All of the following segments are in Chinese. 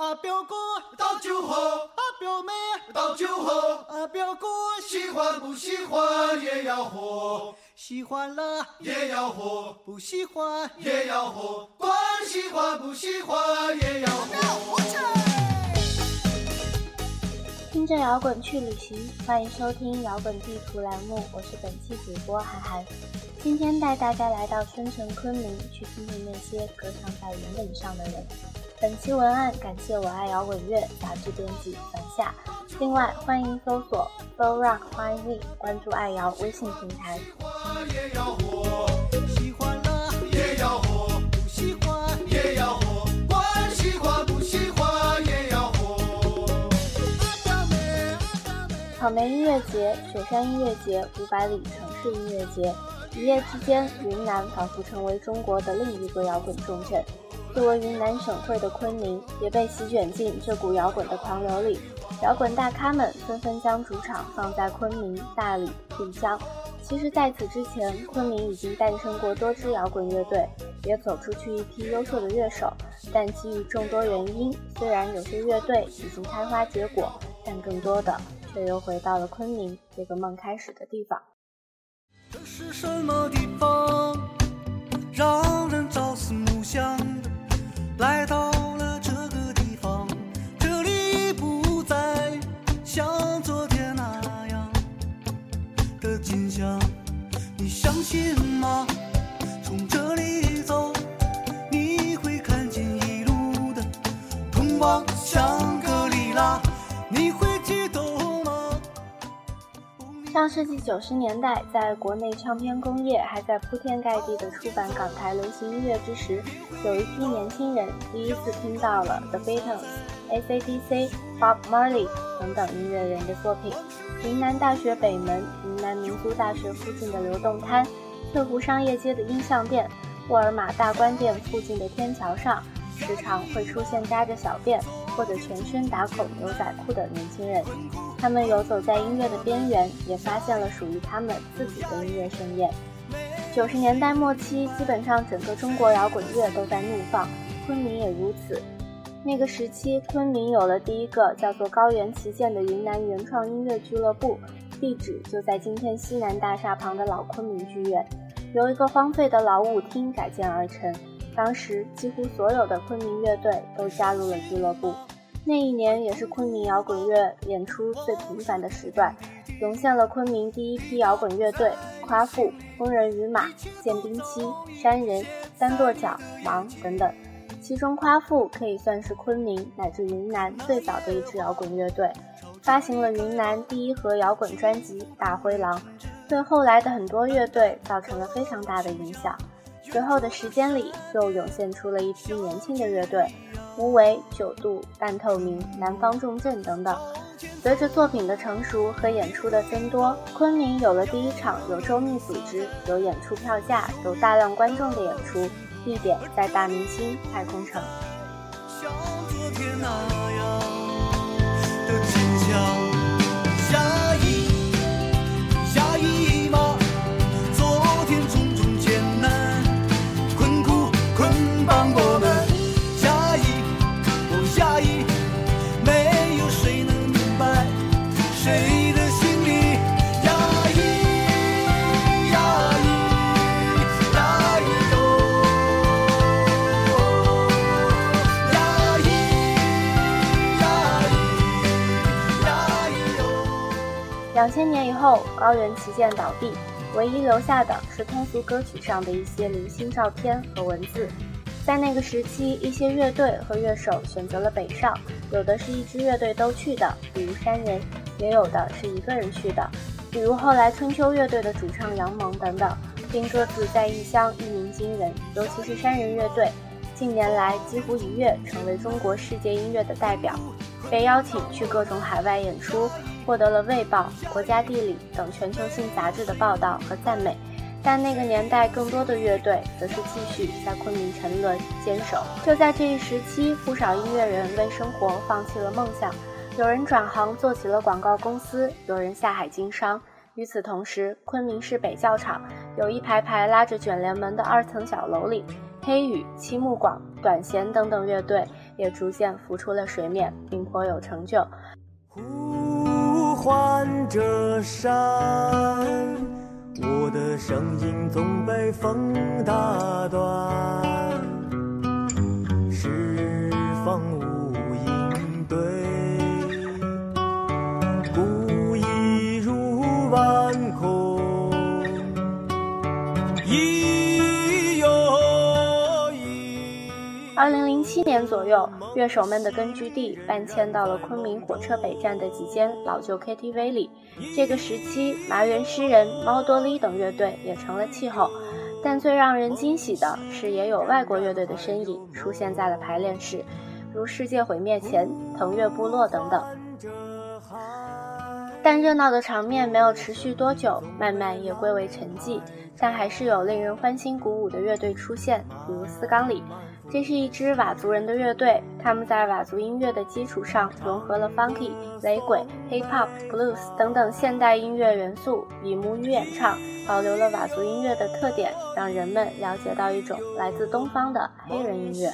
啊表哥倒酒喝，啊表妹倒酒喝，啊表哥喜欢不喜欢也要喝，喜欢了也要喝，不喜欢也要喝，管喜欢不喜欢也要喝。听着摇滚去旅行，欢迎收听摇滚地图栏目，我是本期主播涵涵。今天带大家来到春城昆明，去听听那些歌唱在云顶上的人。本期文案感谢我爱摇滚乐杂志编辑樊夏。另外，欢迎搜索 Flow Rock YZ，关注爱摇微信平台。也要喝，喜欢也要喝，不喜欢也要喝，管喜欢不喜欢也要喝。啊表妹啊表妹草莓音乐节、雪山音乐节、五百里城市音乐节，一夜之间，云南仿佛成为中国的另一个摇滚重镇。作为云南省会的昆明，也被席卷进这股摇滚的狂流里。摇滚大咖们纷纷将主场放在昆明、大理、丽江。其实，在此之前，昆明已经诞生过多支摇滚乐队，也走出去一批优秀的乐手。但基于众多原因，虽然有些乐队已经开花结果，但更多的却又回到了昆明这个梦开始的地方。这是什么地方，让人朝思暮想？来到了这个地方，这里已不再像昨天那样的景象。你相信吗？从这里走，你会看见一路的通往向上世纪九十年代，在国内唱片工业还在铺天盖地的出版港台流行音乐之时，有一批年轻人第一次听到了 The Beatles、AC/DC、Bob Marley 等等音乐人的作品。云南大学北门、云南民族大学附近的流动摊、翠湖商业街的音像店、沃尔玛大关店附近的天桥上，时常会出现扎着小辫或者全身打孔牛仔裤的年轻人。他们游走在音乐的边缘，也发现了属于他们自己的音乐盛宴。九十年代末期，基本上整个中国摇滚乐都在怒放，昆明也如此。那个时期，昆明有了第一个叫做高原旗舰的云南原创音乐俱乐部，地址就在今天西南大厦旁的老昆明剧院，由一个荒废的老舞厅改建而成。当时，几乎所有的昆明乐队都加入了俱乐部。那一年也是昆明摇滚乐演出最频繁的时段，涌现了昆明第一批摇滚乐队夸父、疯人与马、建兵七、山人、三跺脚、盲等等。其中夸父可以算是昆明乃至云南最早的一支摇滚乐队，发行了云南第一盒摇滚专辑《大灰狼》，对后来的很多乐队造成了非常大的影响。随后的时间里，又涌现出了一批年轻的乐队。无为、九度、半透明、南方重镇等等。随着作品的成熟和演出的增多，昆明有了第一场有周密组织、有演出票价、有大量观众的演出，地点在大明星太空城。两千年以后，高原旗舰倒闭，唯一留下的是通俗歌曲上的一些零星照片和文字。在那个时期，一些乐队和乐手选择了北上，有的是一支乐队都去的，比如山人；也有的是一个人去的，比如后来春秋乐队的主唱杨蒙等等，并各自在异乡一鸣惊人。尤其是山人乐队，近年来几乎一跃成为中国世界音乐的代表，被邀请去各种海外演出，获得了《卫报》《国家地理》等全球性杂志的报道和赞美。但那个年代，更多的乐队则是继续在昆明沉沦坚守。就在这一时期，不少音乐人为生活放弃了梦想，有人转行做起了广告公司，有人下海经商。与此同时，昆明市北教场有一排排拉着卷帘门的二层小楼里，黑羽、七木广、短弦等等乐队也逐渐浮出了水面，并颇有成就。呼唤着山，我的声音总被风打断，释放无应对，孤意如晚空，一又一。二零零七年左右，乐手们的根据地搬迁到了昆明火车北站的几间老旧 KTV 里。这个时期，麻园诗人、猫多莉等乐队也成了气候。但最让人惊喜的是，也有外国乐队的身影出现在了排练室，如世界毁灭前、藤月部落等等。但热闹的场面没有持续多久，慢慢也归为沉寂。但还是有令人欢欣鼓舞的乐队出现，比如四冈里。这是一支佤族人的乐队，他们在佤族音乐的基础上融合了 funky、雷鬼、hip hop、blues 等等现代音乐元素，以母语演唱，保留了佤族音乐的特点，让人们了解到一种来自东方的黑人音乐。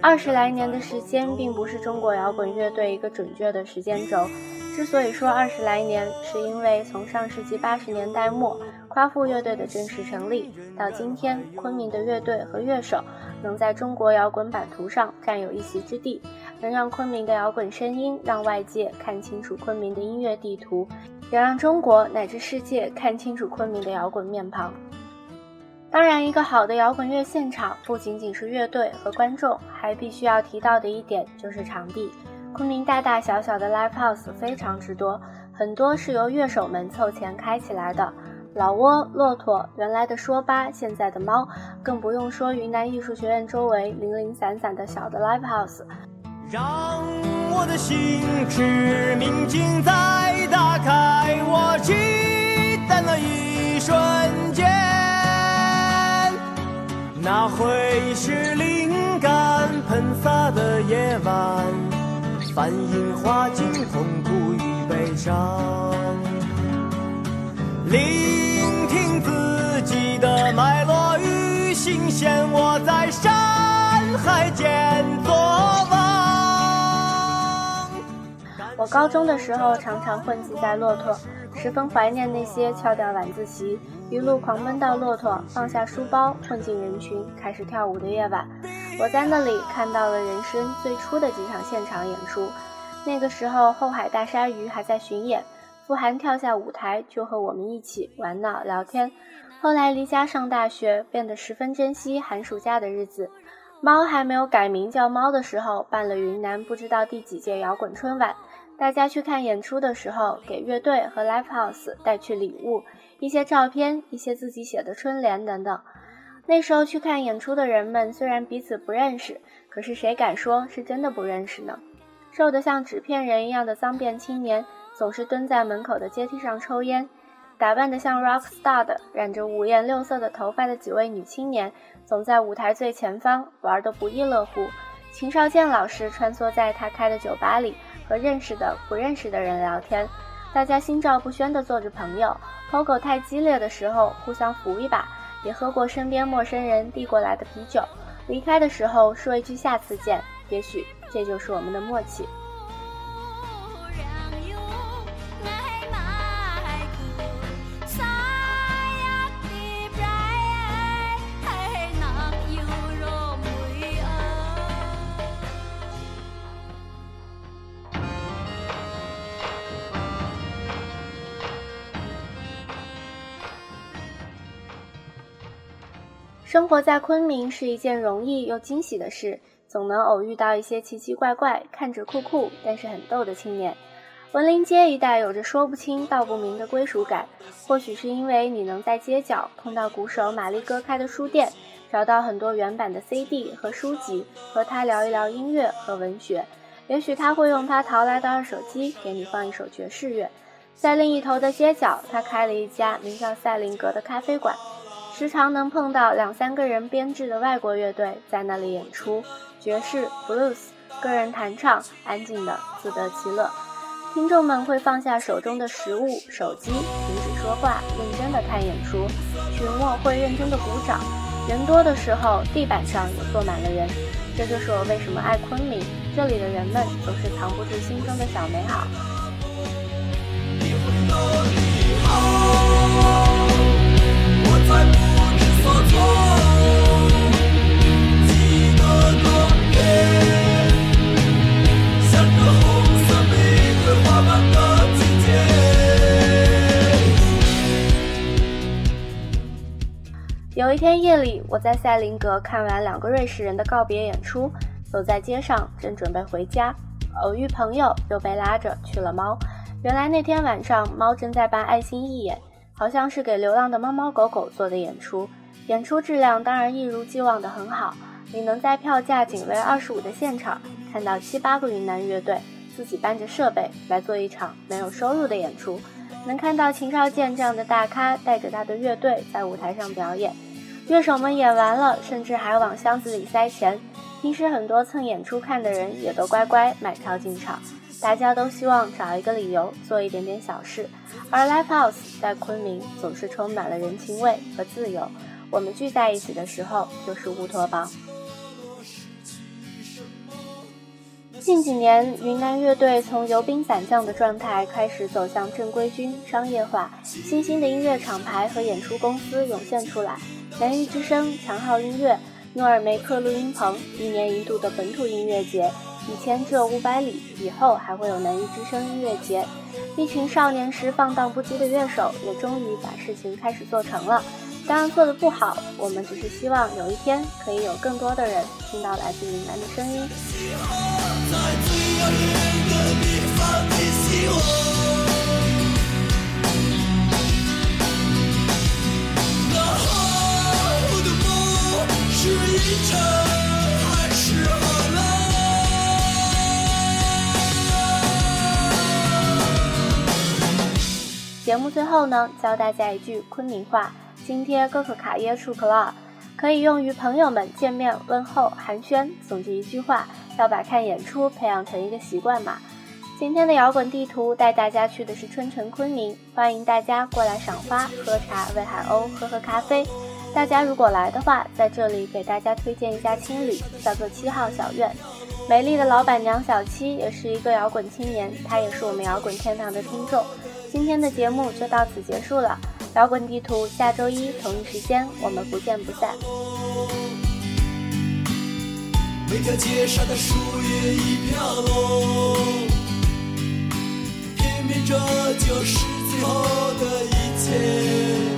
二十来年的时间，并不是中国摇滚乐队一个准确的时间轴。之所以说二十来年，是因为从上世纪八十年代末夸父乐队的正式成立，到今天昆明的乐队和乐手能在中国摇滚版图上占有一席之地，能让昆明的摇滚声音让外界看清楚昆明的音乐地图，也让中国乃至世界看清楚昆明的摇滚面庞。当然，一个好的摇滚乐现场不仅仅是乐队和观众，还必须要提到的一点就是场地。昆明大大小小的 live house 非常之多，很多是由乐手们凑钱开起来的。老挝、骆驼、原来的说吧、现在的猫，更不用说云南艺术学院周围零零散散的小的 live house。让我的心驰明镜再打开，我期待那一瞬间，那会是灵感喷洒的夜晚。繁樱花尽痛苦与悲伤，我高中的时候常常混迹在骆驼，十分怀念那些翘掉晚自习，一路狂奔到骆驼，放下书包，混进人群，开始跳舞的夜晚。我在那里看到了人生最初的几场现场演出。那个时候，后海大鲨鱼还在巡演，傅涵跳下舞台就和我们一起玩闹聊天。后来离家上大学，变得十分珍惜寒暑假的日子。猫还没有改名叫猫的时候，办了云南不知道第几届摇滚春晚。大家去看演出的时候，给乐队和 live house 带去礼物，一些照片，一些自己写的春联等等。那时候去看演出的人们虽然彼此不认识，可是谁敢说是真的不认识呢？瘦得像纸片人一样的脏辫青年，总是蹲在门口的阶梯上抽烟；打扮得像 rock star 的、染着五颜六色的头发的几位女青年，总在舞台最前方玩得不亦乐乎。秦少健老师穿梭在他开的酒吧里，和认识的、不认识的人聊天，大家心照不宣的做着朋友。Pogo 太激烈的时候，互相扶一把。也喝过身边陌生人递过来的啤酒，离开的时候说一句下次见，也许这就是我们的默契。生活在昆明是一件容易又惊喜的事，总能偶遇到一些奇奇怪怪、看着酷酷但是很逗的青年。文林街一带有着说不清道不明的归属感，或许是因为你能在街角碰到鼓手玛丽哥开的书店，找到很多原版的 CD 和书籍，和他聊一聊音乐和文学。也许他会用他淘来的二手机给你放一首爵士乐。在另一头的街角，他开了一家名叫赛林格的咖啡馆。时常能碰到两三个人编制的外国乐队在那里演出，爵士、blues，个人弹唱，安静的自得其乐。听众们会放下手中的食物、手机，停止说话，认真的看演出。曲末会认真的鼓掌。人多的时候，地板上也坐满了人。这就是我为什么爱昆明，这里的人们总是藏不住心中的小美好。有一天夜里，我在塞林格看完两个瑞士人的告别演出，走在街上，正准备回家，偶遇朋友，又被拉着去了猫。原来那天晚上，猫正在办爱心义演，好像是给流浪的猫猫狗狗做的演出。演出质量当然一如既往的很好，你能在票价仅为二十五的现场看到七八个云南乐队自己搬着设备来做一场没有收入的演出，能看到秦少健这样的大咖带着他的乐队在舞台上表演。乐手们演完了，甚至还往箱子里塞钱。平时很多蹭演出看的人也都乖乖买票进场，大家都希望找一个理由做一点点小事。而 Live House 在昆明总是充满了人情味和自由。我们聚在一起的时候就是乌托邦。近几年，云南乐队从游兵散将的状态开始走向正规军、商业化，新兴的音乐厂牌和演出公司涌现出来。南域之声、强号音乐、诺尔梅克录音棚，一年一度的本土音乐节，以前只有五百里，以后还会有南域之声音乐节。一群少年时放荡不羁的乐手，也终于把事情开始做成了。当然做的不好，我们只是希望有一天可以有更多的人听到来自云南的声音。节目最后呢，教大家一句昆明话：今天哥哥卡耶出克了，可以用于朋友们见面问候寒暄。总结一句话，要把看演出培养成一个习惯嘛。今天的摇滚地图带大家去的是春城昆明，欢迎大家过来赏花、喝茶、喂海鸥、喝喝咖啡。大家如果来的话，在这里给大家推荐一家青旅，叫做七号小院。美丽的老板娘小七也是一个摇滚青年，她也是我们摇滚天堂的听众。今天的节目就到此结束了，摇滚地图下周一同一时间我们不见不散。每条街上的树叶已飘落偏偏这就是最后的一切。